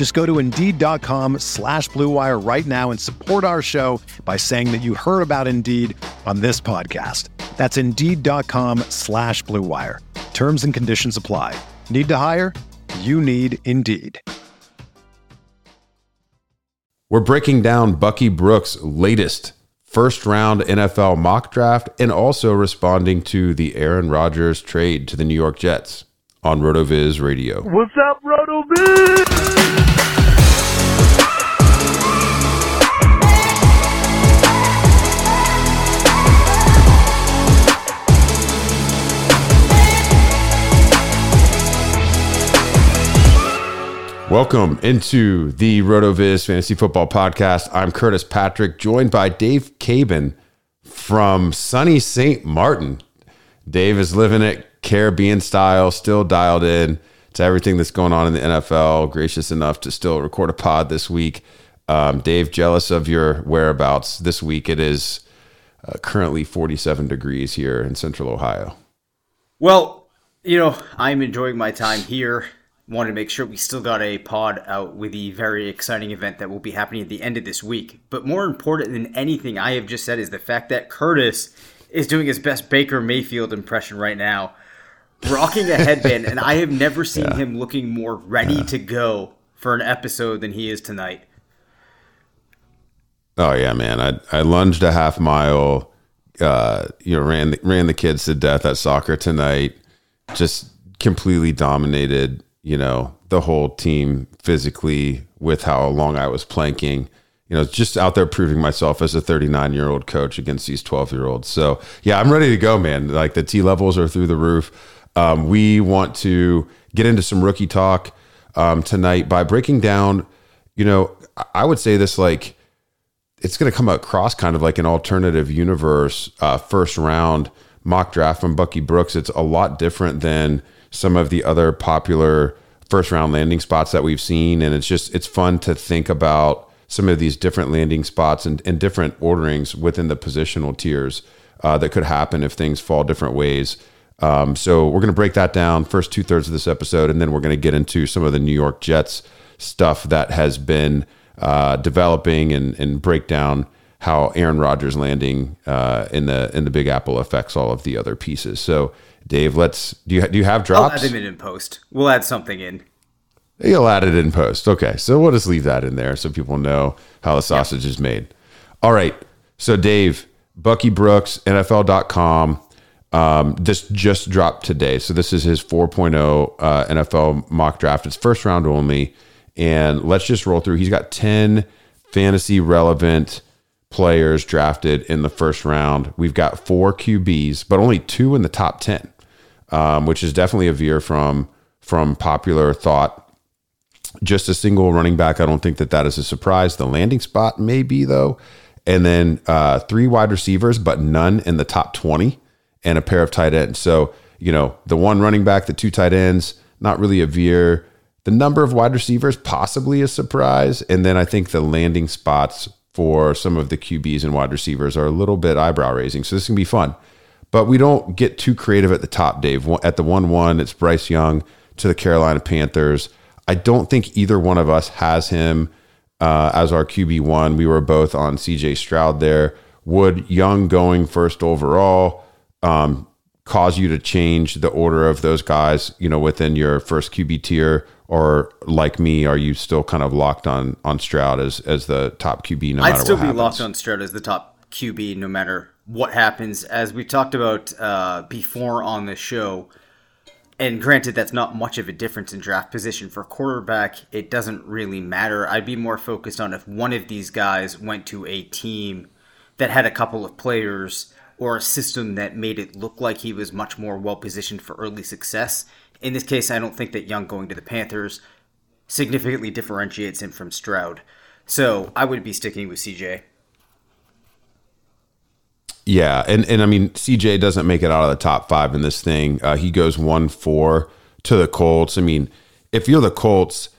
Just go to Indeed.com slash BlueWire right now and support our show by saying that you heard about Indeed on this podcast. That's Indeed.com slash BlueWire. Terms and conditions apply. Need to hire? You need Indeed. We're breaking down Bucky Brooks' latest first round NFL mock draft and also responding to the Aaron Rodgers trade to the New York Jets on RotoViz Radio. What's up, RotoViz? Welcome into the RotoViz Fantasy Football Podcast. I'm Curtis Patrick, joined by Dave Caban from sunny St. Martin. Dave is living it Caribbean style, still dialed in to everything that's going on in the NFL. Gracious enough to still record a pod this week. Um, Dave, jealous of your whereabouts this week. It is uh, currently 47 degrees here in Central Ohio. Well, you know, I'm enjoying my time here wanted to make sure we still got a pod out with the very exciting event that will be happening at the end of this week. But more important than anything I have just said is the fact that Curtis is doing his best Baker Mayfield impression right now, rocking a headband, and I have never seen yeah. him looking more ready yeah. to go for an episode than he is tonight. Oh yeah, man! I I lunged a half mile. Uh, you know, ran the, ran the kids to death at soccer tonight. Just completely dominated you know, the whole team physically with how long I was planking. You know, just out there proving myself as a 39 year old coach against these 12 year olds. So, yeah, I'm ready to go, man. Like the T levels are through the roof. Um, we want to get into some rookie talk um, tonight by breaking down, you know, I would say this like it's going to come across kind of like an alternative universe uh, first round mock draft from Bucky Brooks. It's a lot different than some of the other popular first round landing spots that we've seen. And it's just, it's fun to think about some of these different landing spots and, and different orderings within the positional tiers uh, that could happen if things fall different ways. Um, so we're going to break that down first two thirds of this episode, and then we're going to get into some of the New York Jets stuff that has been uh, developing and, and break down how Aaron Rodgers landing uh, in the in the Big Apple affects all of the other pieces. So Dave, let's do you do you have drops? I'll add them in post. We'll add something in. You'll add it in post. Okay, so we'll just leave that in there so people know how the sausage is made. All right. So Dave, Bucky Brooks, NFL.com. Um, this just dropped today. So this is his 4.0 uh, NFL mock draft. It's first round only. And let's just roll through. He's got 10 fantasy relevant players drafted in the first round. We've got four QBs, but only two in the top 10, um, which is definitely a veer from from popular thought. Just a single running back. I don't think that that is a surprise. The landing spot may be though, and then uh, three wide receivers, but none in the top 20, and a pair of tight ends. So you know the one running back, the two tight ends, not really a veer. The number of wide receivers possibly a surprise, and then I think the landing spots for some of the QBs and wide receivers are a little bit eyebrow raising. So this can be fun. But we don't get too creative at the top, Dave. At the 1 1, it's Bryce Young to the Carolina Panthers. I don't think either one of us has him uh, as our QB1. We were both on CJ Stroud there. Would Young going first overall um, cause you to change the order of those guys, you know, within your first QB tier? Or like me, are you still kind of locked on on Stroud as as the top QB? No matter I'd still be locked on Stroud as the top QB, no matter what happens, as we talked about uh, before on the show. And granted, that's not much of a difference in draft position for quarterback. It doesn't really matter. I'd be more focused on if one of these guys went to a team that had a couple of players or a system that made it look like he was much more well positioned for early success. In this case, I don't think that Young going to the Panthers significantly differentiates him from Stroud. So I would be sticking with CJ. Yeah, and and I mean CJ doesn't make it out of the top five in this thing. Uh, he goes one four to the Colts. I mean, if you're the Colts,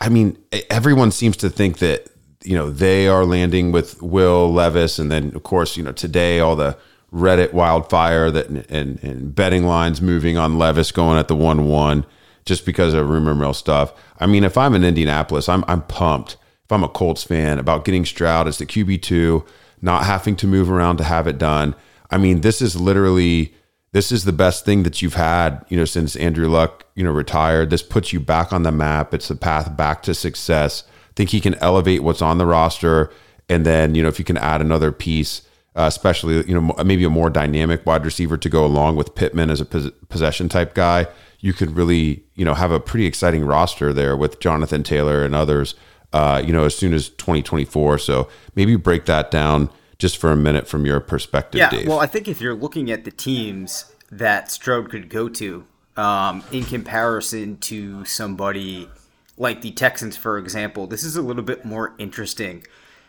I mean everyone seems to think that you know they are landing with Will Levis, and then of course you know today all the Reddit wildfire that and, and betting lines moving on Levis going at the one one just because of rumor mill stuff. I mean, if I'm in Indianapolis, I'm I'm pumped. If I'm a Colts fan about getting Stroud as the QB two, not having to move around to have it done. I mean, this is literally this is the best thing that you've had, you know, since Andrew Luck, you know, retired. This puts you back on the map. It's the path back to success. I think he can elevate what's on the roster, and then you know if you can add another piece uh, especially you know maybe a more dynamic wide receiver to go along with Pittman as a pos- possession type guy. You could really you know have a pretty exciting roster there with Jonathan Taylor and others. Uh, you know, as soon as 2024. So maybe break that down just for a minute from your perspective, yeah, Dave. Well, I think if you're looking at the teams that Stroud could go to um, in comparison to somebody like the Texans, for example, this is a little bit more interesting.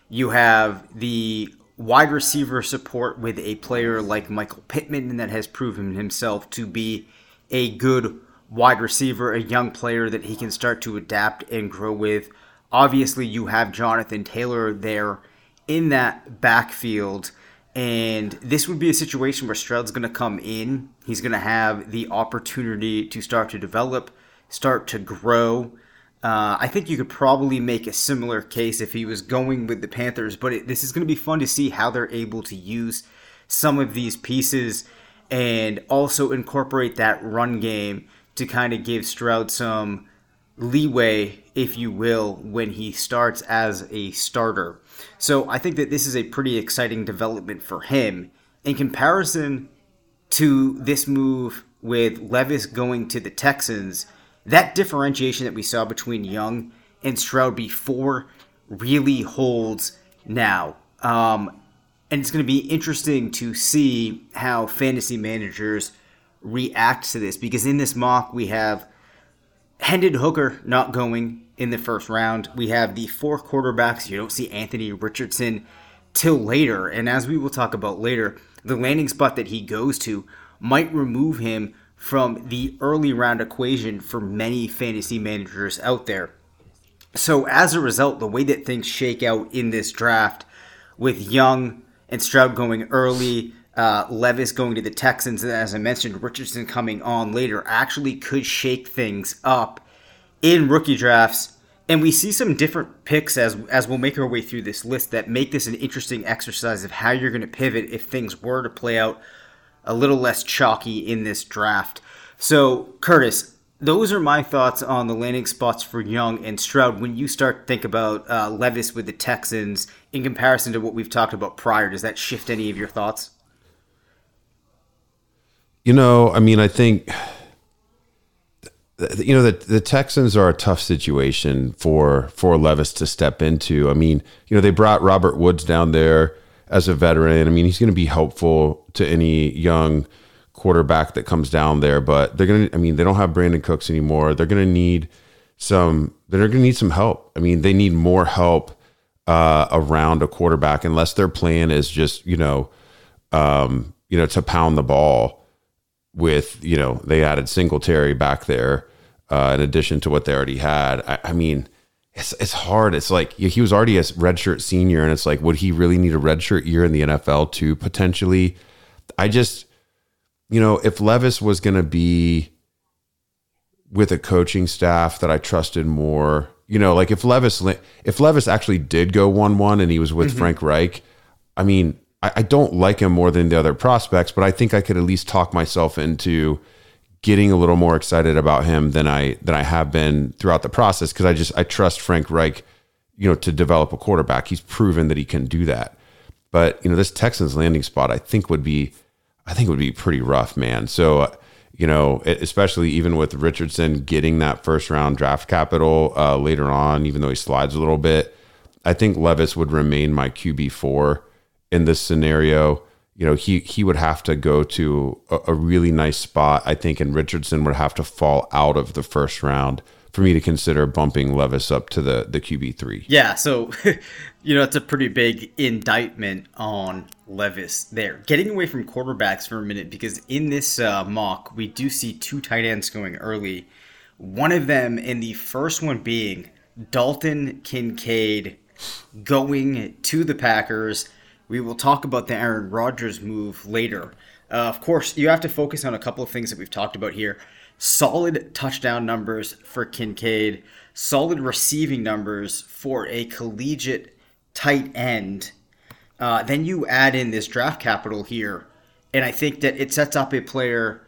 You have the wide receiver support with a player like Michael Pittman that has proven himself to be a good wide receiver, a young player that he can start to adapt and grow with. Obviously, you have Jonathan Taylor there in that backfield. And this would be a situation where Stroud's going to come in. He's going to have the opportunity to start to develop, start to grow. Uh, I think you could probably make a similar case if he was going with the Panthers, but it, this is going to be fun to see how they're able to use some of these pieces and also incorporate that run game to kind of give Stroud some leeway, if you will, when he starts as a starter. So I think that this is a pretty exciting development for him. In comparison to this move with Levis going to the Texans, that differentiation that we saw between Young and Stroud before really holds now. Um, and it's going to be interesting to see how fantasy managers react to this because in this mock we have Hendon Hooker not going in the first round. We have the four quarterbacks. You don't see Anthony Richardson till later. And as we will talk about later, the landing spot that he goes to might remove him from the early round equation for many fantasy managers out there. So, as a result, the way that things shake out in this draft, with Young and Stroud going early, uh, Levis going to the Texans, and as I mentioned, Richardson coming on later, actually could shake things up in rookie drafts. And we see some different picks as as we'll make our way through this list that make this an interesting exercise of how you're going to pivot if things were to play out a little less chalky in this draft. So, Curtis, those are my thoughts on the landing spots for Young and Stroud. When you start to think about uh, Levis with the Texans in comparison to what we've talked about prior, does that shift any of your thoughts? You know, I mean, I think you know the the Texans are a tough situation for for Levis to step into. I mean, you know, they brought Robert Woods down there as a veteran. I mean, he's going to be helpful to any young quarterback that comes down there, but they're going to, I mean, they don't have Brandin Cooks anymore. They're going to need some, they're going to need some help. I mean, they need more help uh, around a quarterback unless their plan is just, you know, um, you know, to pound the ball with, you know, they added Singletary back there uh, in addition to what they already had. I, I mean, it's it's hard. It's like he was already a redshirt senior, and it's like, would he really need a redshirt year in the NFL to Potentially, I just, you know, if Levis was going to be with a coaching staff that I trusted more, you know, like if Levis if Levis actually did go one one and he was with mm-hmm. Frank Reich, I mean, I, I don't like him more than the other prospects, but I think I could at least talk myself into getting a little more excited about him than I than I have been throughout the process because I just I trust Frank Reich, you know, to develop a quarterback. He's proven that he can do that. But you know, this Texans landing spot, I think would be, I think would be pretty rough, man. So. You know, especially even with Richardson getting that first round draft capital uh, later on, even though he slides a little bit, I think Levis would remain my QB four in this scenario. You know, he he would have to go to a, a really nice spot, I think, and Richardson would have to fall out of the first round for me to consider bumping Levis up to the the QB three. Yeah, so you know it's a pretty big indictment on Levis there. Getting away from quarterbacks for a minute because in this uh, mock we do see two tight ends going early. One of them, in the first one being Dalton Kincaid, going to the Packers. We will talk about the Aaron Rodgers move later. Uh, of course, you have to focus on a couple of things that we've talked about here solid touchdown numbers for Kincaid, solid receiving numbers for a collegiate tight end. Uh, then you add in this draft capital here, and I think that it sets up a player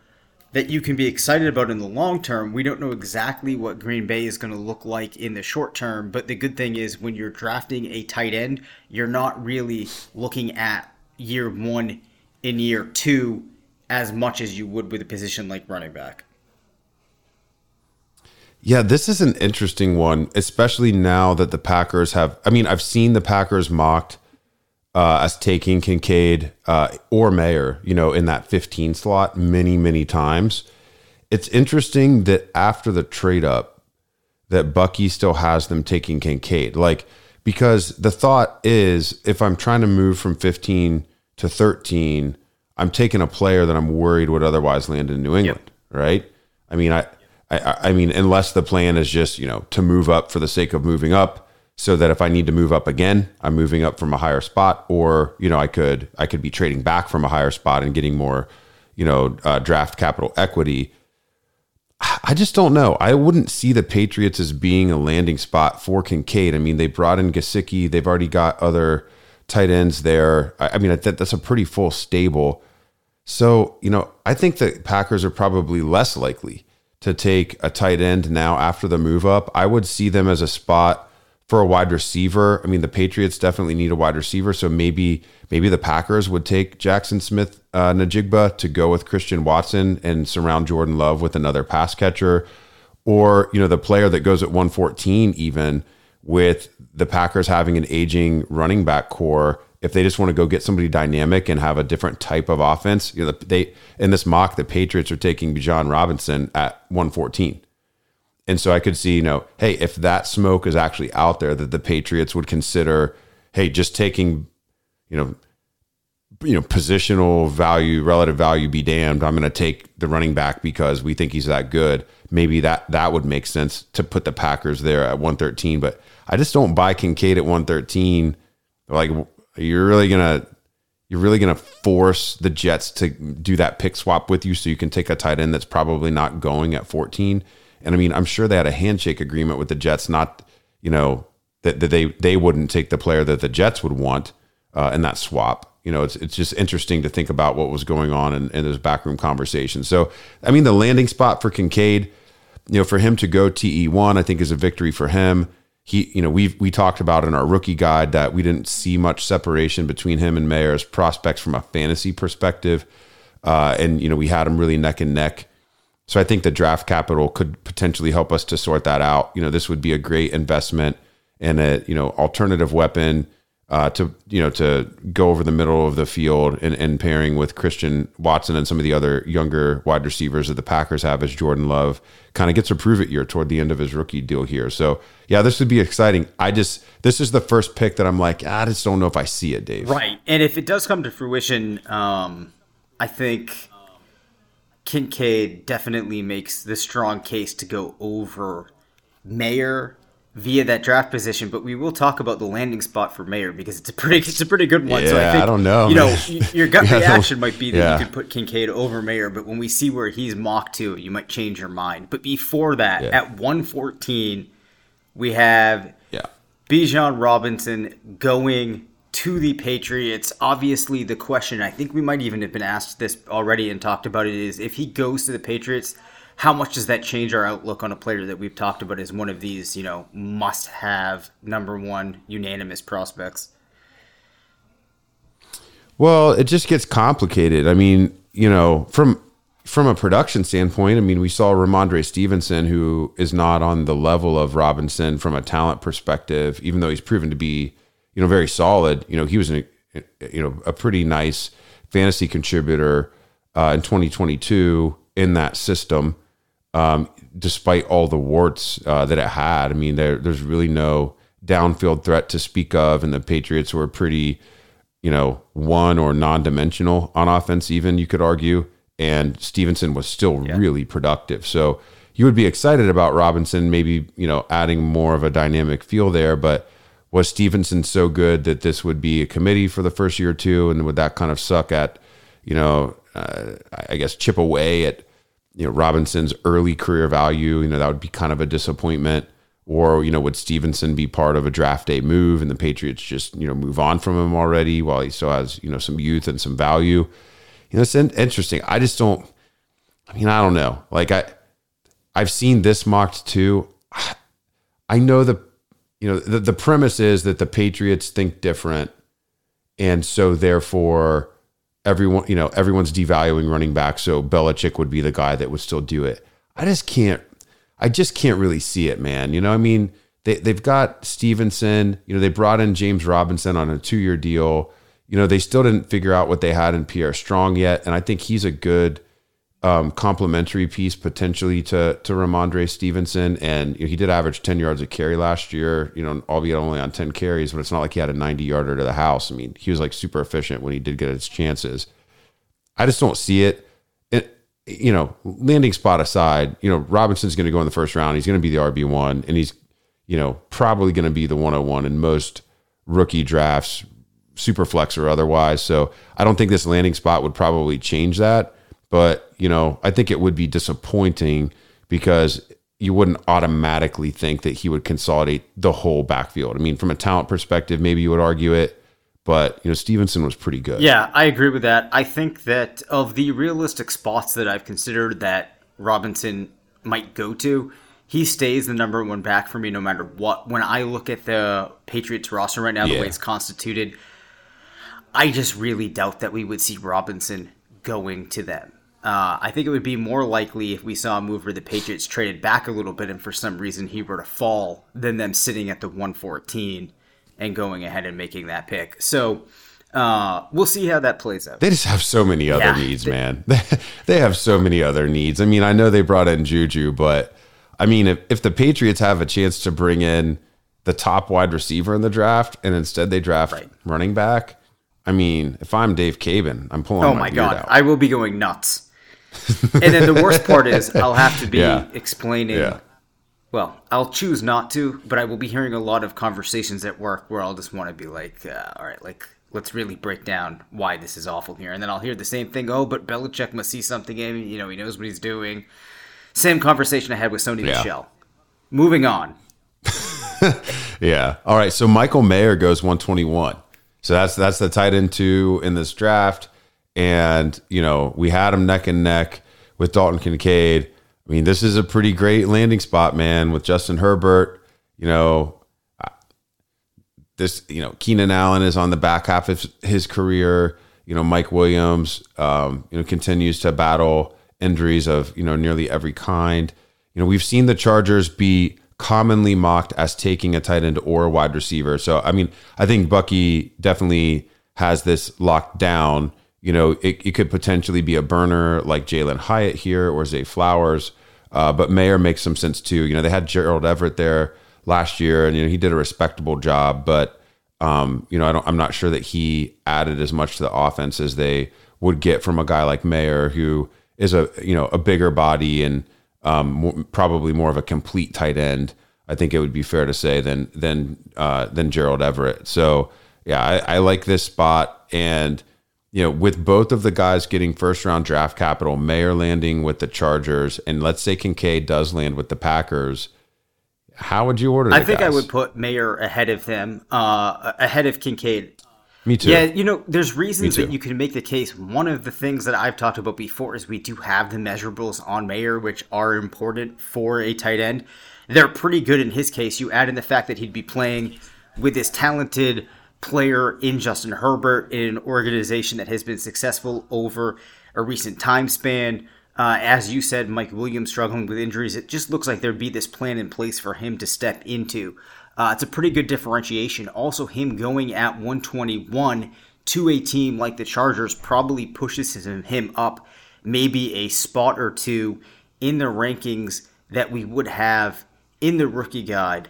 that you can be excited about in the long term. We don't know exactly what Green Bay is going to look like in the short term, but the good thing is when you're drafting a tight end, you're not really looking at year one in year two as much as you would with a position like running back. Yeah, this is an interesting one, especially now that the Packers have. I mean, I've seen the Packers mocked uh, as taking Kincaid uh, or Mayer, you know, in that 15 slot many, many times. It's interesting that after the trade up, that Bucky still has them taking Kincaid. Like, because the thought is if I'm trying to move from 15 to 13, I'm taking a player that I'm worried would otherwise land in New England, yep. right? I mean, I I, I mean, unless the plan is just, you know, to move up for the sake of moving up so that if I need to move up again, I'm moving up from a higher spot, or you know, I could I could be trading back from a higher spot and getting more, you know, uh, draft capital equity. I just don't know. I wouldn't see the Patriots as being a landing spot for Kincaid. I mean, they brought in Gesicki. They've already got other tight ends there. I, I mean, that, that's a pretty full stable. So, you know, I think the Packers are probably less likely to take a tight end now after the move up. I would see them as a spot for a wide receiver. I mean, the Patriots definitely need a wide receiver, so maybe maybe the Packers would take Jaxon Smith uh, Njigba to go with Christian Watson and surround Jordan Love with another pass catcher, or you know the player that goes at 114 even with the Packers having an aging running back core if they just want to go get somebody dynamic and have a different type of offense, you know, they in this mock the Patriots are taking Bijan Robinson at 114. And so I could see, you know, hey, if that smoke is actually out there, that the Patriots would consider, hey, just taking, you know, you know, positional value, relative value be damned. I'm going to take the running back because we think he's that good. Maybe that that would make sense to put the Packers there at 113. But I just don't buy Kincaid at 113. Like you're really gonna you're really gonna force the Jets to do that pick swap with you, so you can take a tight end that's probably not going at 14. And I mean, I'm sure they had a handshake agreement with the Jets, not you know that, that they they wouldn't take the player that the Jets would want uh, in that swap. You know, it's it's just interesting to think about what was going on in, in those backroom conversations. So, I mean, the landing spot for Kincaid, you know, for him to go TE one, I think is a victory for him he, you know, we we talked about in our rookie guide that we didn't see much separation between him and Mayer's prospects from a fantasy perspective, uh, and you know we had him really neck and neck. So I think the draft capital could potentially help us to sort that out. You know, this would be a great investment and a you know alternative weapon uh, to you know to go over the middle of the field and, and pairing with Christian Watson and some of the other younger wide receivers that the Packers have as Jordan Love kind of gets a prove it year toward the end of his rookie deal here. So yeah, this would be exciting. I just this is the first pick that I'm like I just don't know if I see it, Dave. Right, and if it does come to fruition, um, I think Kincaid definitely makes the strong case to go over Mayer via that draft position, but we will talk about the landing spot for Mayer because it's a pretty it's a pretty good one. Yeah, so I, think, I don't know. You man. know, your gut reaction might be that yeah. you could put Kincaid over Mayer, but when we see where he's mocked to, you might change your mind. But before that, yeah. at 114, we have yeah. Bijan Robinson going to the Patriots. Obviously, the question I think we might even have been asked this already and talked about it is if he goes to the Patriots – how much does that change our outlook on a player that we've talked about as one of these, you know, must have number one unanimous prospects? Well, it just gets complicated. I mean, you know, from from a production standpoint, I mean, we saw Rhamondre Stevenson, who is not on the level of Robinson from a talent perspective, even though he's proven to be, you know, very solid. You know, he was, an, you know, a pretty nice fantasy contributor uh, in 2022 in that system, um, despite all the warts uh, that it had. I mean, there, there's really no downfield threat to speak of, and the Patriots were pretty, you know, one or non-dimensional on offense. Even you could argue and Stevenson was still yeah. really productive. So you would be excited about Robinson, maybe you know adding more of a dynamic feel there. But was Stevenson so good that this would be a committee for the first year or two, and would that kind of suck at you know uh, I guess chip away at you know Robinson's early career value? You know that would be kind of a disappointment. Or you know, would Stevenson be part of a draft day move, and the Patriots just you know move on from him already while he still has you know some youth and some value? you know, it's interesting. I just don't. I mean, I don't know. Like I, I've seen this mocked too. I know the, you know, the, the premise is that the Patriots think different, and so therefore, everyone, you know, everyone's devaluing running back. So Belichick would be the guy that would still do it. I just can't. I just can't really see it, man. You know, I mean, they they've got Stevenson. You know, they brought in James Robinson on a two year deal you know, they still didn't figure out what they had in Pierre Strong yet, and I think he's a good um, complementary piece potentially to to Rhamondre Stevenson. And you know, he did average ten yards a carry last year. You know, albeit only on ten carries, but it's not like he had a ninety yarder to the house. I mean, he was like super efficient when he did get his chances. I just don't see it. it you know, landing spot aside, you know, Robinson's going to go in the first round. He's going to be the RB one, and he's you know probably going to be the one hundred one in most rookie drafts super flex or otherwise. So I don't think this landing spot would probably change that. But, you know, I think it would be disappointing because you wouldn't automatically think that he would consolidate the whole backfield. I mean, from a talent perspective, maybe you would argue it, but you know, Stevenson was pretty good. Yeah, I agree with that. I think that of the realistic spots that I've considered that Robinson might go to, he stays the number one back for me no matter what. When I look at the Patriots roster right now, yeah. the way it's constituted, I just really doubt that we would see Robinson going to them. Uh, I think it would be more likely if we saw a move where the Patriots traded back a little bit and for some reason he were to fall than them sitting at the 114 and going ahead and making that pick. So uh, we'll see how that plays out. They just have so many other yeah, needs, they, man. they have so many other needs. I mean, I know they brought in Juju, but I mean, if, if the Patriots have a chance to bring in the top wide receiver in the draft and instead they draft right. running back, I mean, if I'm Dave Caban, I'm pulling. Oh my, my god, out. I will be going nuts. and then the worst part is I'll have to be yeah. explaining. Yeah. Well, I'll choose not to, but I will be hearing a lot of conversations at work where I'll just want to be like, uh, all right, like let's really break down why this is awful here, and then I'll hear the same thing. Oh, but Belichick must see something in him. You know, he knows what he's doing. Same conversation I had with Sony yeah. Michel. Moving on. yeah. All right. So Michael Mayer goes 121. So that's that's the tight end two in this draft. And, you know, we had him neck and neck with Dalton Kincaid. I mean, this is a pretty great landing spot, man, with Justin Herbert. You know, this, you know, Keenan Allen is on the back half of his career. You know, Mike Williams, um, you know, continues to battle injuries of, you know, nearly every kind. You know, we've seen the Chargers be commonly mocked as taking a tight end or a wide receiver. So, I mean, I think Bucky definitely has this locked down. You know, it, it could potentially be a burner like Jalin Hyatt here or Zay Flowers. Uh, but Mayer makes some sense too. You know, they had Gerald Everett there last year, and you know he did a respectable job. But um, you know, I don't. I'm not sure that he added as much to the offense as they would get from a guy like Mayer, who is a you know a bigger body and um, probably more of a complete tight end. I think it would be fair to say than than uh, than Gerald Everett. So yeah, I, I like this spot, and you know, with both of the guys getting first round draft capital, Mayer landing with the Chargers, and let's say Kincaid does land with the Packers. How would you order? That? I think guys? I would put Mayer ahead of them, uh, ahead of Kincaid. Me too. Yeah, you know, there's reasons that you can make the case. One of the things that I've talked about before is we do have the measurables on Mayer, which are important for a tight end. They're pretty good in his case. You add in the fact that he'd be playing with this talented player in Justin Herbert in an organization that has been successful over a recent time span. Uh, as you said, Mike Williams struggling with injuries. It just looks like there'd be this plan in place for him to step into. Uh, it's a pretty good differentiation. Also, him going at 121 to a team like the Chargers probably pushes him, him up maybe a spot or two in the rankings that we would have in the rookie guide.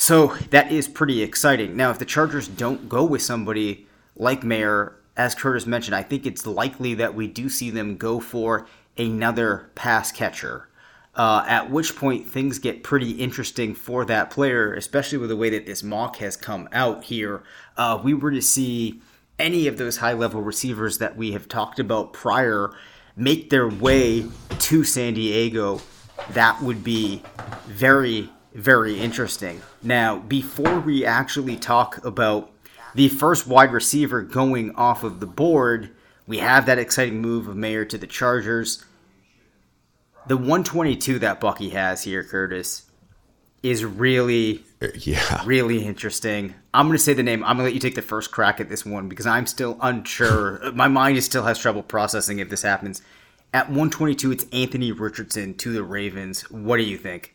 So that is pretty exciting. Now, if the Chargers don't go with somebody like Mayer, as Curtis mentioned, I think it's likely that we do see them go for another pass catcher. Uh, at which point things get pretty interesting for that player, especially with the way that this mock has come out here. Uh, we were to see any of those high level receivers that we have talked about prior make their way to San Diego, that would be very, very interesting. Now, before we actually talk about the first wide receiver going off of the board, we have that exciting move of Mayer to the Chargers. The 122 that Bucky has here, Curtis, is really, uh, Yeah. really interesting. I'm going to say the name. I'm going to let you take the first crack at this one because I'm still unsure. My mind is still has trouble processing if this happens. At 122, it's Anthony Richardson to the Ravens. What do you think?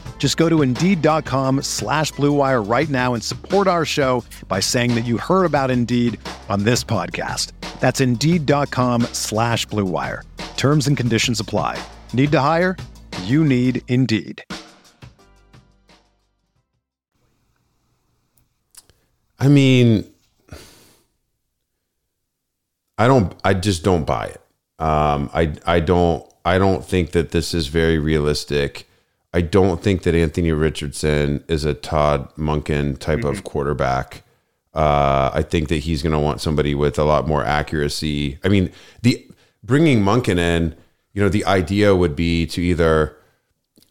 Just go to Indeed.com slash BlueWire right now and support our show by saying that you heard about Indeed on this podcast. That's Indeed.com slash BlueWire. Terms and conditions apply. Need to hire? You need Indeed. I mean, I don't. I just don't buy it. Um, I I don't. I don't think that this is very realistic. I don't think that Anthony Richardson is a Todd Monken type of quarterback. Uh, I think that he's going to want somebody with a lot more accuracy. I mean, the bringing Monken in, you know, the idea would be to either,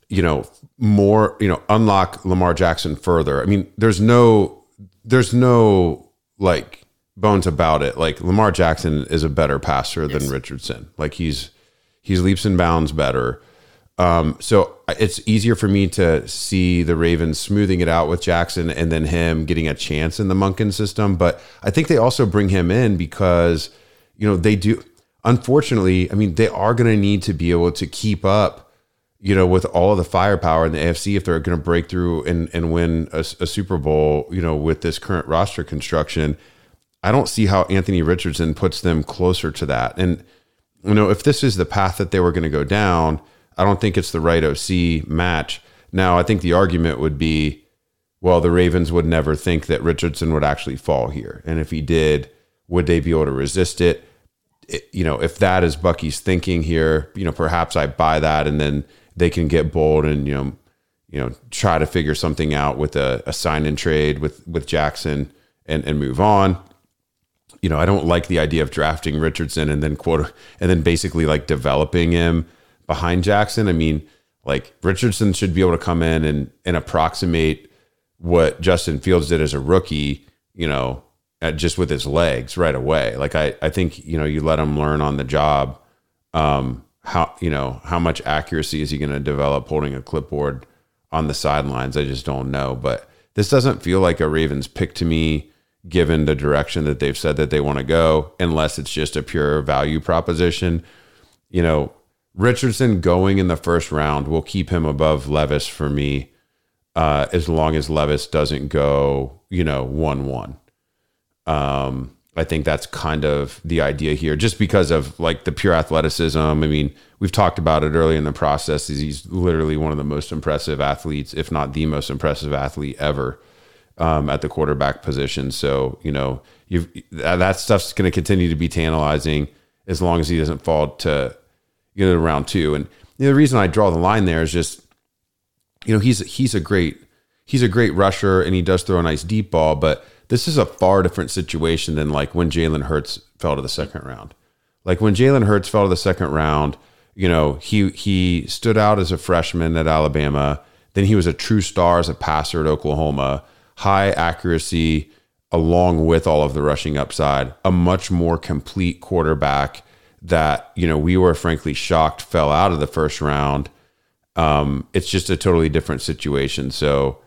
you know, more, you know, unlock Lamar Jackson further. I mean, there's no, there's no like bones about it. Like Lamar Jackson is a better passer than Richardson. Like he's he's leaps and bounds better. Um, so it's easier for me to see the Ravens smoothing it out with Jackson and then him getting a chance in the Monken system. But I think they also bring him in because, you know, they do, unfortunately, I mean, they are going to need to be able to keep up, you know, with all of the firepower in the AFC if they're going to break through and, and win a, a Super Bowl, you know, with this current roster construction. I don't see how Anthony Richardson puts them closer to that. And, you know, if this is the path that they were going to go down, I don't think it's the right OC match. Now, I think the argument would be, well, the Ravens would never think that Richardson would actually fall here. And if he did, would they be able to resist it? it? You know, if that is Bucky's thinking here, you know, perhaps I buy that and then they can get bold and, you know, you know, try to figure something out with a, a sign and trade with with Jackson and, and move on you know, I don't like the idea of drafting Richardson and then quote and then basically like developing him behind Jackson. I mean, like Richardson should be able to come in and and approximate what Justin Fields did as a rookie, you know, just with his legs right away. Like I I think, you know, you let him learn on the job um how, you know, how much accuracy is he going to develop holding a clipboard on the sidelines? I just don't know, but this doesn't feel like a Ravens pick to me given the direction that they've said that they want to go, unless it's just a pure value proposition. You know, Richardson going in the first round will keep him above Levis for me, uh, as long as Levis doesn't go, you know, one one. Um, I think that's kind of the idea here, just because of like the pure athleticism. I mean, we've talked about it early in the process. He's literally one of the most impressive athletes, if not the most impressive athlete ever um, at the quarterback position. So you know, that stuff's going to continue to be tantalizing as long as he doesn't fall to you know round two. And you know, the reason I draw the line there is just you know he's he's a great he's a great rusher and he does throw a nice deep ball, but this is a far different situation than like when Jalen Hurts fell to the second round. Like when Jalen Hurts fell to the second round, you know, he he stood out as a freshman at Alabama. Then he was a true star as a passer at Oklahoma. High accuracy, along with all of the rushing upside, a much more complete quarterback that, you know, we were frankly shocked fell out of the first round. Um, it's just a totally different situation. So,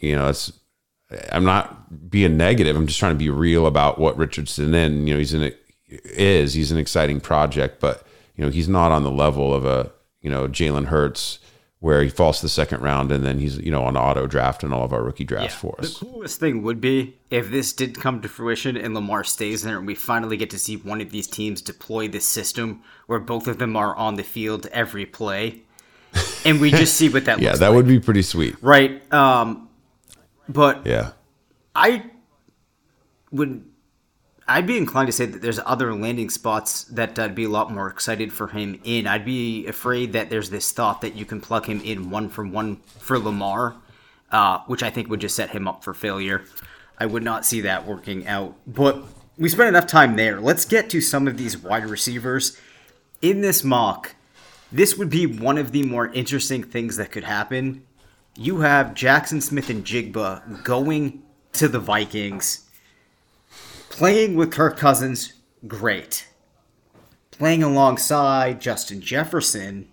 you know, it's I'm not being negative. I'm just trying to be real about what Richardson in. You know, he's in is he's an exciting project, but you know he's not on the level of a you know Jalen Hurts where he falls to the second round and then he's you know on auto draft and all of our rookie drafts yeah. for us. The coolest thing would be if this did come to fruition and Lamar stays there and we finally get to see one of these teams deploy this system where both of them are on the field every play, and we just see what that. Looks Yeah, that like. would be pretty sweet, right? Um, but yeah, I would. I'd be inclined to say that there's other landing spots that I'd be a lot more excited for him in. I'd be afraid that there's this thought that you can plug him in one for one for Lamar, uh, which I think would just set him up for failure. I would not see that working out. But we spent enough time there. Let's get to some of these wide receivers. In this mock, this would be one of the more interesting things that could happen you have Jaxon Smith-Njigba going to the Vikings, playing with Kirk Cousins, great. Playing alongside Justin Jefferson,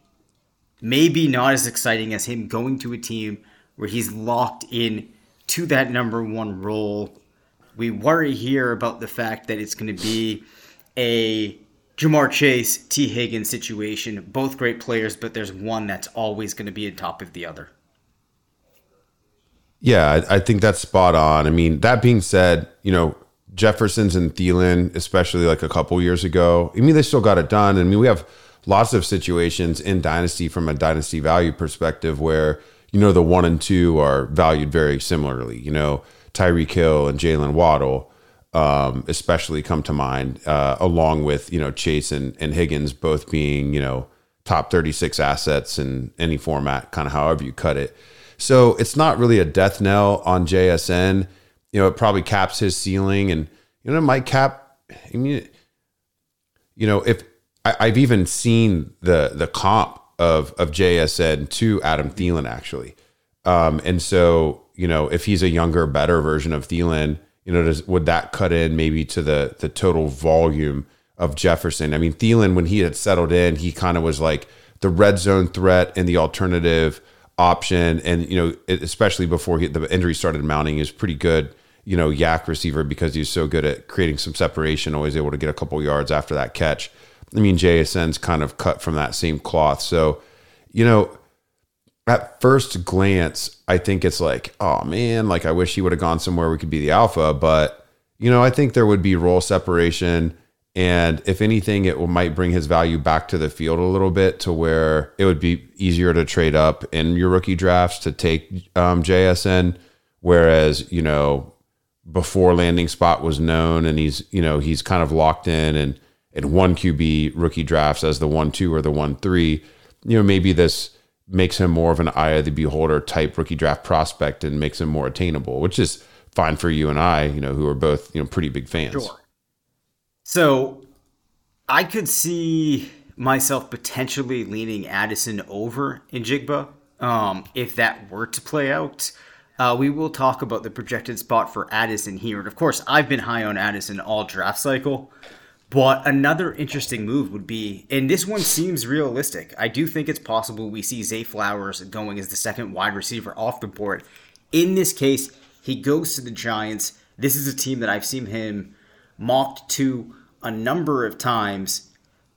maybe not as exciting as him going to a team where he's locked in to that number one role. We worry here about the fact that it's going to be a Ja'Marr Chase, Tee Higgins situation. Both great players, but there's one that's always going to be on top of the other. Yeah, I, I think that's spot on. I mean, that being said, you know, Jefferson's and Thielen, especially like a couple years ago, I mean, they still got it done. I mean, we have lots of situations in Dynasty from a Dynasty value perspective where, you know, the one and two are valued very similarly. You know, Tyreek Hill and Jaylen Waddle, um, especially come to mind, uh, along with, you know, Chase and, and Higgins both being, you know, top 36 assets in any format, kind of however you cut it. So it's not really a death knell on JSN. You know, it probably caps his ceiling, and you know, it might cap. I mean, you know, if I, have even seen the the comp of of JSN to Adam Thielen actually, um, and so you know, if he's a younger, better version of Thielen, you know, does would that cut in maybe to the the total volume of Jefferson? I mean, Thielen when he had settled in, he kind of was like the red zone threat and the alternative option, and you know, especially before he, the injury started mounting, is pretty good. You know, YAC receiver because he's so good at creating some separation, always able to get a couple yards after that catch. I mean, JSN's kind of cut from that same cloth. So, you know, at first glance, I think it's like, oh man, like I wish he would have gone somewhere we could be the alpha. But, you know, I think there would be role separation. And if anything, it might bring his value back to the field a little bit to where it would be easier to trade up in your rookie drafts to take um, JSN. Whereas, you know, before landing spot was known and he's, you know, he's kind of locked in and in one QB rookie drafts as the one, two or the one, three, you know, maybe this makes him more of an eye of the beholder type rookie draft prospect and makes him more attainable, which is fine for you and I, you know, who are both, you know, pretty big fans. Sure. So I could see myself potentially leaning Addison over Njigba um, if that were to play out. Uh, we will talk about the projected spot for Addison here. And of course, I've been high on Addison all draft cycle. But another interesting move would be, and this one seems realistic. I do think it's possible we see Zay Flowers going as the second wide receiver off the board. In this case, he goes to the Giants. This is a team that I've seen him mocked to a number of times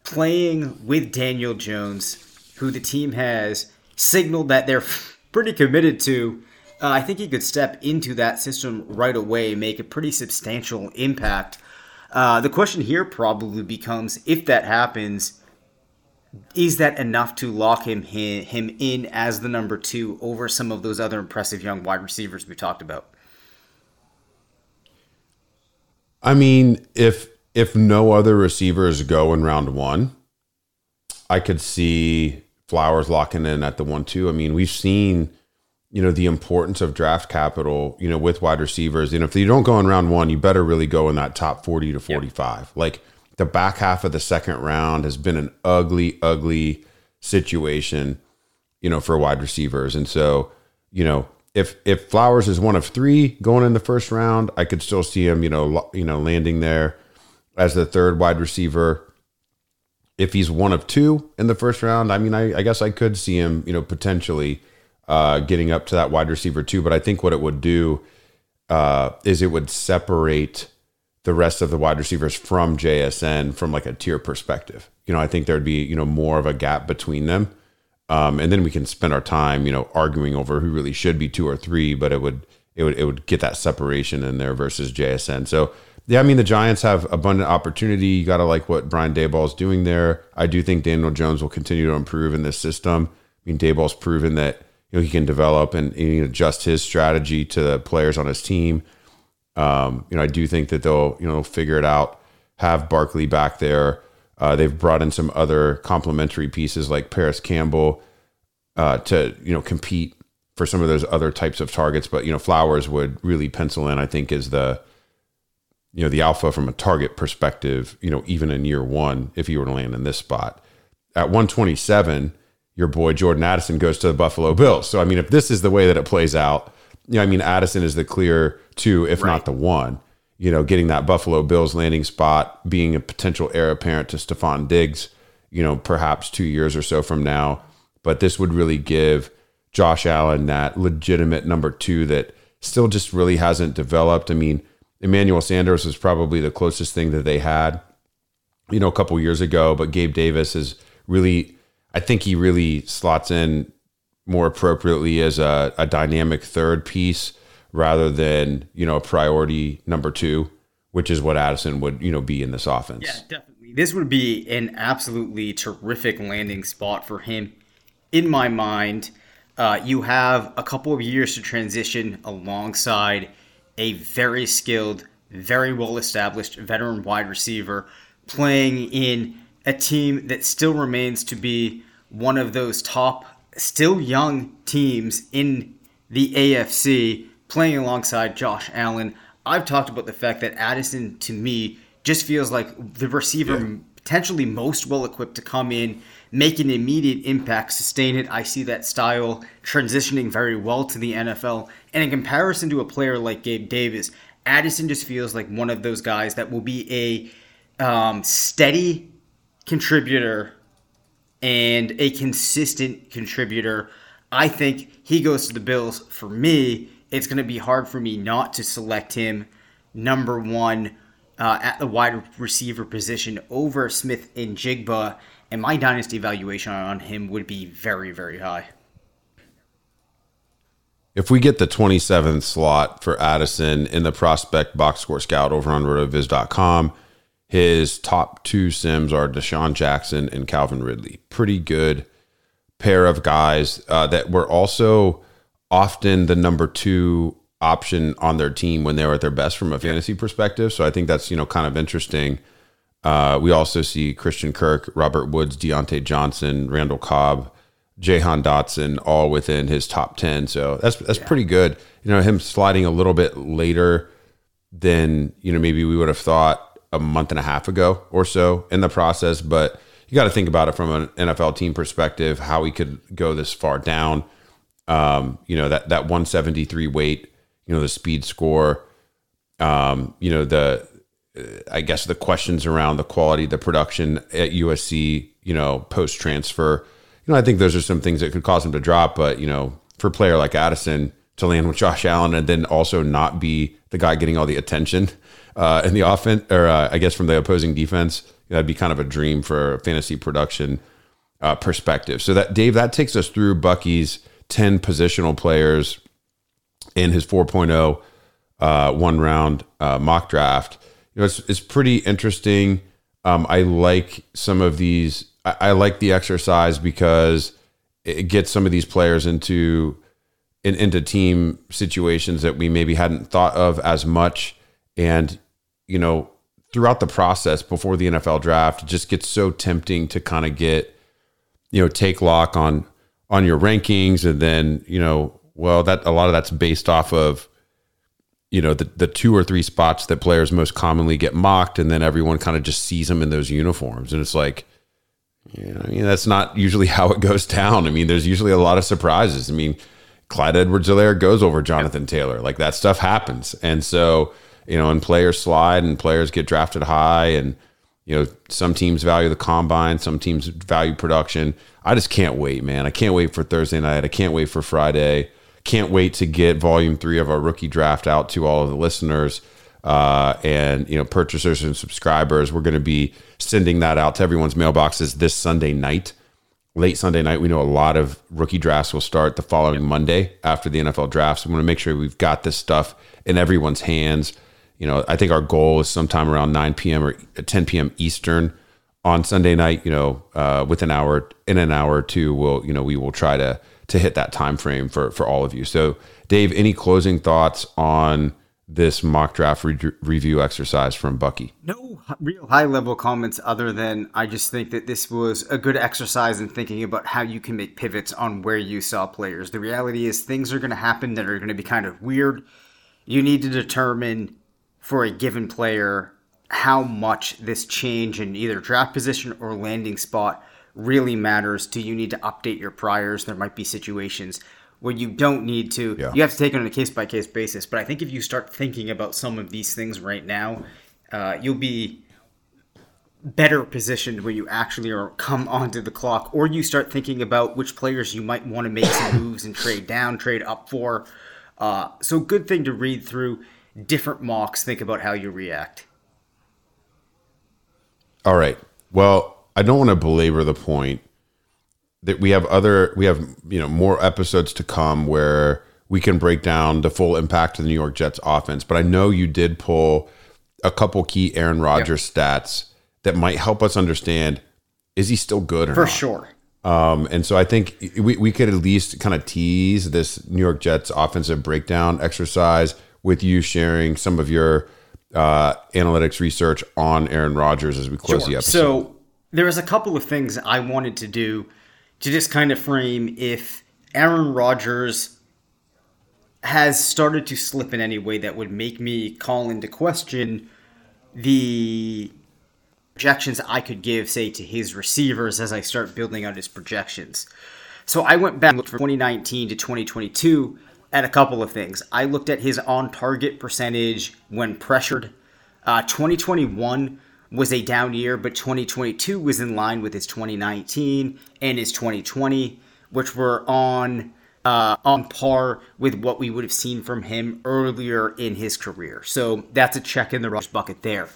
playing with Daniel Jones, who the team has signaled that they're pretty committed to. Uh, I think he could step into that system right away, make a pretty substantial impact Uh, the question here probably becomes if that happens, is that enough to lock him him in as the number two over some of those other impressive young wide receivers we talked about? I mean, if if no other receivers go in round one, I could see Flowers locking in at the one two. I mean, we've seen you know the importance of draft capital you know with wide receivers and if you don't go in round one you better really go in that top 40 to 45 yep. like the back half of the second round has been an ugly ugly situation you know for wide receivers and so you know if if flowers is one of three going in the first round i could still see him you know you know landing there as the third wide receiver if he's one of two in the first round i mean i, I guess i could see him you know potentially uh, getting up to that wide receiver too. But I think what it would do uh, is it would separate the rest of the wide receivers from JSN from like a tier perspective. You know, I think there would be you know more of a gap between them, um, and then we can spend our time you know arguing over who really should be two or three. But it would it would it would get that separation in there versus JSN. So. Yeah, I mean the Giants have abundant opportunity. You got to like what Brian Daboll is doing there. I do think Daniel Jones will continue to improve in this system. I mean Daboll's proven that you know he can develop and, and adjust his strategy to the players on his team. Um, you know, I do think that they'll you know figure it out. Have Barkley back there. Uh, they've brought in some other complementary pieces like Parris Campbell uh, to you know compete for some of those other types of targets. But you know, Flowers would really pencil in. I think is the you know the alpha from a target perspective. You know, even in year one, if you were to land in this spot at 127 your boy Jordan Addison goes to the Buffalo Bills. So I mean, if this is the way that it plays out, you know, I mean, Addison is the clear two, if right. not the one. You know, getting that Buffalo Bills landing spot, being a potential heir apparent to Stefon Diggs, you know, perhaps two years or so from now. But this would really give Josh Allen that legitimate number two that still just really hasn't developed. I mean, Emmanuel Sanders was probably the closest thing that they had, you know, a couple years ago, but Gabe Davis is really I think he really slots in more appropriately as a, a dynamic third piece rather than you know a priority number two, which is what Addison would you know be in this offense. Yeah, definitely. This would be an absolutely terrific landing spot for him. In my mind, uh, you have a couple of years to transition alongside a very skilled, very well established veteran wide receiver playing in a team that still remains to be one of those top, still young teams in the AFC, playing alongside Josh Allen. I've talked about the fact that Addison, to me, just feels like the receiver yeah. potentially most well equipped to come in, make an immediate impact, sustain it. I see that style transitioning very well to the NFL. And in comparison to a player like Gabe Davis, Addison just feels like one of those guys that will be a um, steady contributor and a consistent contributor. I think he goes to the Bills. For me, it's going to be hard for me not to select him number one uh, at the wide receiver position over Smith and And my dynasty valuation on him would be very, very high. If we get the 27th slot for Addison in the prospect box score scout over on rotoviz.com, his top two Sims are DeSean Jackson and Calvin Ridley. Pretty good pair of guys uh, that were also often the number two option on their team when they were at their best from a fantasy perspective. So I think that's you know kind of interesting. Uh, we also see Christian Kirk, Robert Woods, Diontae Johnson, Randall Cobb, Jahan Dotson, all within his top ten. So that's that's yeah. pretty good. You know, him sliding a little bit later than you know maybe we would have thought a month and a half ago or so in the process, but you got to think about it from an NFL team perspective, how he could go this far down. Um, you know, that, that 173 weight, you know, the speed score, um, you know, the, I guess the questions around the quality, the production at USC, you know, post transfer, you know, I think those are some things that could cause him to drop, but, you know, for a player like Addison to land with Josh Allen and then also not be the guy getting all the attention, uh, in the offense, or uh, I guess from the opposing defense. That'd be kind of a dream for fantasy production uh, perspective. So that Dave, that takes us through Bucky's ten positional players in his 4.0 uh, one round uh, mock draft. Know, it's it's pretty interesting. Um, I like some of these. I, I like the exercise because it gets some of these players into in, into team situations that we maybe hadn't thought of as much, and you know, throughout the process before the NFL draft, it just gets so tempting to kind of get you know take lock on on your rankings, and then you know, well, that a lot of that's based off of you know the, the two or three spots that players most commonly get mocked and then everyone kind of just sees them in those uniforms and it's like I mean that's not usually how it goes down. I mean there's usually a lot of surprises. I mean Clyde Edwards-Helaire goes over Jonathan Taylor. Like that stuff happens. And so, you know, and players slide and players get drafted high and you know, some teams value the combine, some teams value production. I just can't wait, man. I can't wait for Thursday night. I can't wait for Friday can't wait to get volume three of our rookie draft out to all of the listeners uh, and you know purchasers and subscribers. We're going to be sending that out to everyone's mailboxes this Sunday night, late Sunday night. We know a lot of rookie drafts will start the following Monday after the NFL draft. So we want to make sure we've got this stuff in everyone's hands. You know, I think our goal is sometime around 9 p.m. or 10 p.m. Eastern on Sunday night. You know, uh, with an hour in an hour or two, we'll you know we will try to to hit that time frame for for all of you. So, Dave, any closing thoughts on this mock draft re- review exercise from Bucky? No real high level comments other than I just think that this was a good exercise in thinking about how you can make pivots on where you saw players. The reality is things are going to happen that are going to be kind of weird. You need to determine for a given player how much this change in either draft position or landing spot really matters. Do you need to update your priors? There might be situations where you don't need to. Yeah. You have to take it on a case by case basis. But I think if you start thinking about some of these things right now, uh, you'll be better positioned when you actually are come onto the clock, or you start thinking about which players you might want to make some moves and trade down, trade up for. Uh, so good thing to read through different mocks. Think about how you react. All right. Well, I don't want to belabor the point that we have other we have you know more episodes to come where we can break down the full impact of the New York Jets offense. But I know you did pull a couple key Aaron Rodgers yep. stats that might help us understand is he still good or for not? sure. Um, and so I think we, we could at least kind of tease this New York Jets offensive breakdown exercise with you sharing some of your uh, analytics research on Aaron Rodgers as we close sure. the episode. So there was a couple of things I wanted to do to just kind of frame if Aaron Rodgers has started to slip in any way that would make me call into question the projections I could give, say, to his receivers as I start building out his projections. So I went back and looked from 2019 to 2022 at a couple of things. I looked at his on target percentage when pressured. Uh, 2021 was a down year, but 2022 was in line with his 2019 and his 2020, which were on uh, on par with what we would have seen from him earlier in his career. So that's a check in the rush bucket there.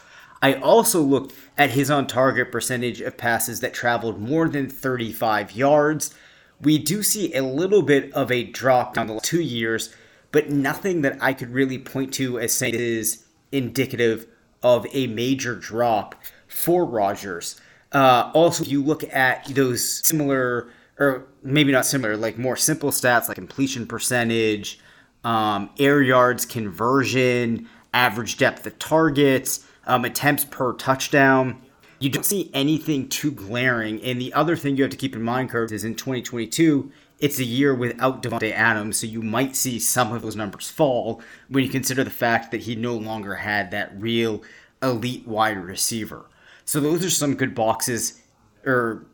I also looked at his on target percentage of passes that traveled more than 35 yards. We do see a little bit of a drop down the two years, but nothing that I could really point to as saying is indicative of a major drop for Rodgers. Uh, also, if you look at those similar, or maybe not similar, like more simple stats like completion percentage, um, air yards conversion, average depth of targets, um, attempts per touchdown. You don't see anything too glaring. And the other thing you have to keep in mind, Kurt, is in 2022, it's a year without Davante Adams, so you might see some of those numbers fall when you consider the fact that he no longer had that real elite wide receiver. So those are some good boxes or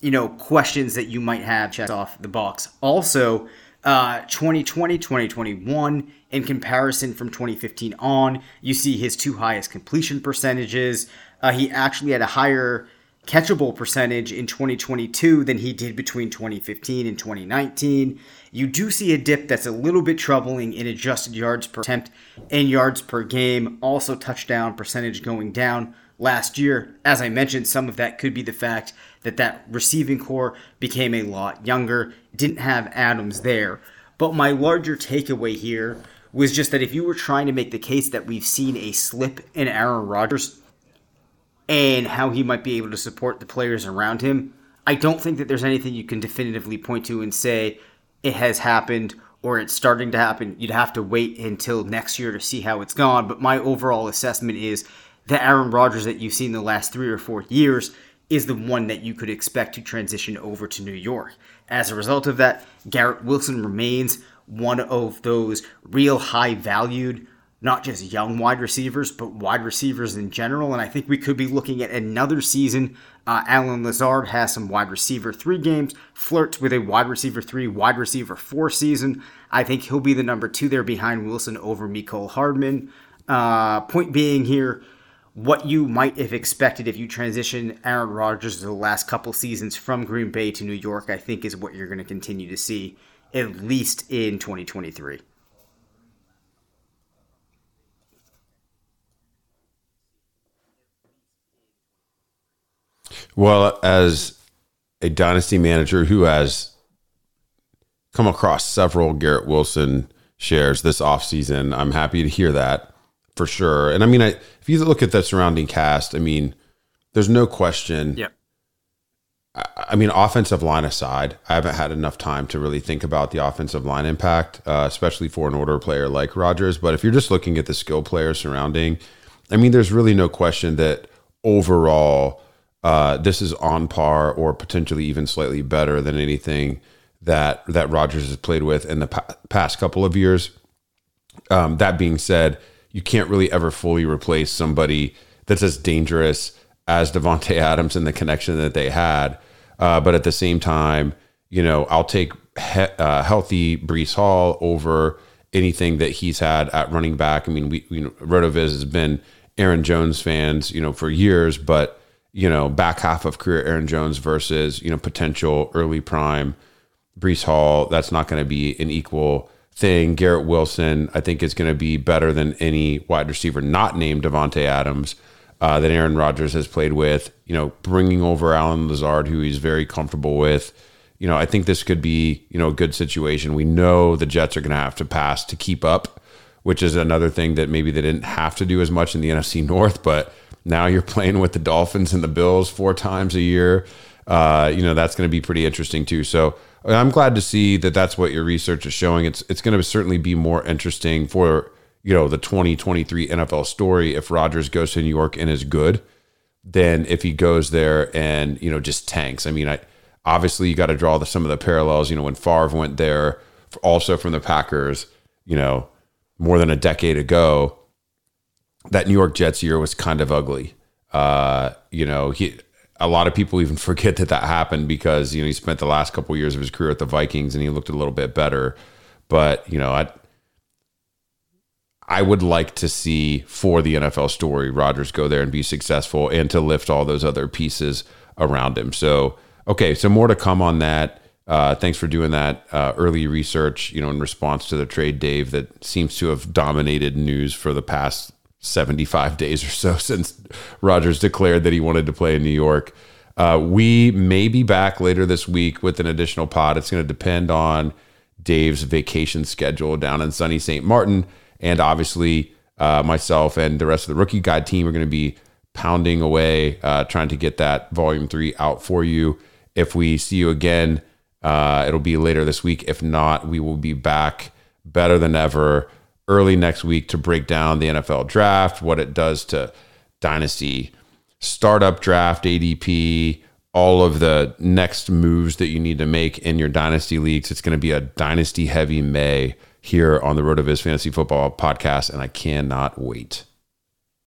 you know questions that you might have checked off the box. Also, uh, 2020, 2021, in comparison from 2015 on, you see his two highest completion percentages. Uh, he actually had a higher catchable percentage in 2022 than he did between 2015 and 2019. You do see a dip that's a little bit troubling in adjusted yards per attempt and yards per game. Also, touchdown percentage going down last year. As I mentioned, some of that could be the fact that that receiving corps became a lot younger, didn't have Adams there. But my larger takeaway here was just that if you were trying to make the case that we've seen a slip in Aaron Rodgers and how he might be able to support the players around him, I don't think that there's anything you can definitively point to and say it has happened or it's starting to happen. You'd have to wait until next year to see how it's gone. But my overall assessment is the Aaron Rodgers that you've seen the last three or four years is the one that you could expect to transition over to New York. As a result of that, Garrett Wilson remains one of those real high valued, not just young wide receivers, but wide receivers in general. And I think we could be looking at another season. Uh, Allen Lazard has some wide receiver three games, flirts with a wide receiver three, wide receiver four season. I think he'll be the number two there behind Wilson over Mecole Hardman. Uh, point being here, what you might have expected if you transition Aaron Rodgers the last couple seasons from Green Bay to New York, I think is what you're going to continue to see at least in 2023. Well, as a dynasty manager who has come across several Garrett Wilson shares this offseason, I'm happy to hear that for sure. And I mean, I, if you look at the surrounding cast, I mean, there's no question. Yeah. I mean, offensive line aside, I haven't had enough time to really think about the offensive line impact, uh, especially for an order player like Rodgers. But if you're just looking at the skill players surrounding, I mean, there's really no question that overall, uh, this is on par or potentially even slightly better than anything that that Rodgers has played with in the pa- past couple of years. Um, that being said, you can't really ever fully replace somebody that's as dangerous as Davante Adams and the connection that they had. Uh, but at the same time, you know, I'll take he- uh, healthy Breece Hall over anything that he's had at running back. I mean, we, you know, Rotoviz has been Aaron Jones fans, you know, for years, but you know, back half of career Aaron Jones versus you know potential early prime Breece Hall. That's not going to be an equal thing. Garrett Wilson, I think, is going to be better than any wide receiver not named Davante Adams uh, that Aaron Rodgers has played with. You know, bringing over Allen Lazard, who he's very comfortable with. You know, I think this could be you know a good situation. We know the Jets are going to have to pass to keep up, which is another thing that maybe they didn't have to do as much in the NFC North, but now you're playing with the Dolphins and the Bills four times a year. Uh, you know that's going to be pretty interesting too. So I'm glad to see that that's what your research is showing. It's it's going to certainly be more interesting for you know the 2023 NFL story if Rodgers goes to New York and is good than if he goes there and you know just tanks. I mean, I obviously you got to draw the, some of the parallels. You know, when Favre went there, also from the Packers, you know, more than a decade ago, that New York Jets year was kind of ugly. Uh, you know, he a lot of people even forget that that happened because you know he spent the last couple of years of his career at the Vikings and he looked a little bit better. But you know, I I would like to see for the NFL story Rodgers go there and be successful and to lift all those other pieces around him. So okay, so more to come on that. Uh, thanks for doing that uh, early research. You know, in response to the trade, Dave, that seems to have dominated news for the past 75 days or so since Rodgers declared that he wanted to play in New York. Uh, we may be back later this week with an additional pod. It's going to depend on Dave's vacation schedule down in sunny St. Martin. And obviously, uh, myself and the rest of the rookie guide team are going to be pounding away, uh, trying to get that volume three out for you. If we see you again, uh, it'll be later this week. If not, we will be back better than ever early next week to break down the NFL draft, what it does to dynasty startup draft, ADP, all of the next moves that you need to make in your dynasty leagues. It's going to be a dynasty heavy May here on the RotoViz Fantasy Football podcast, and I cannot wait.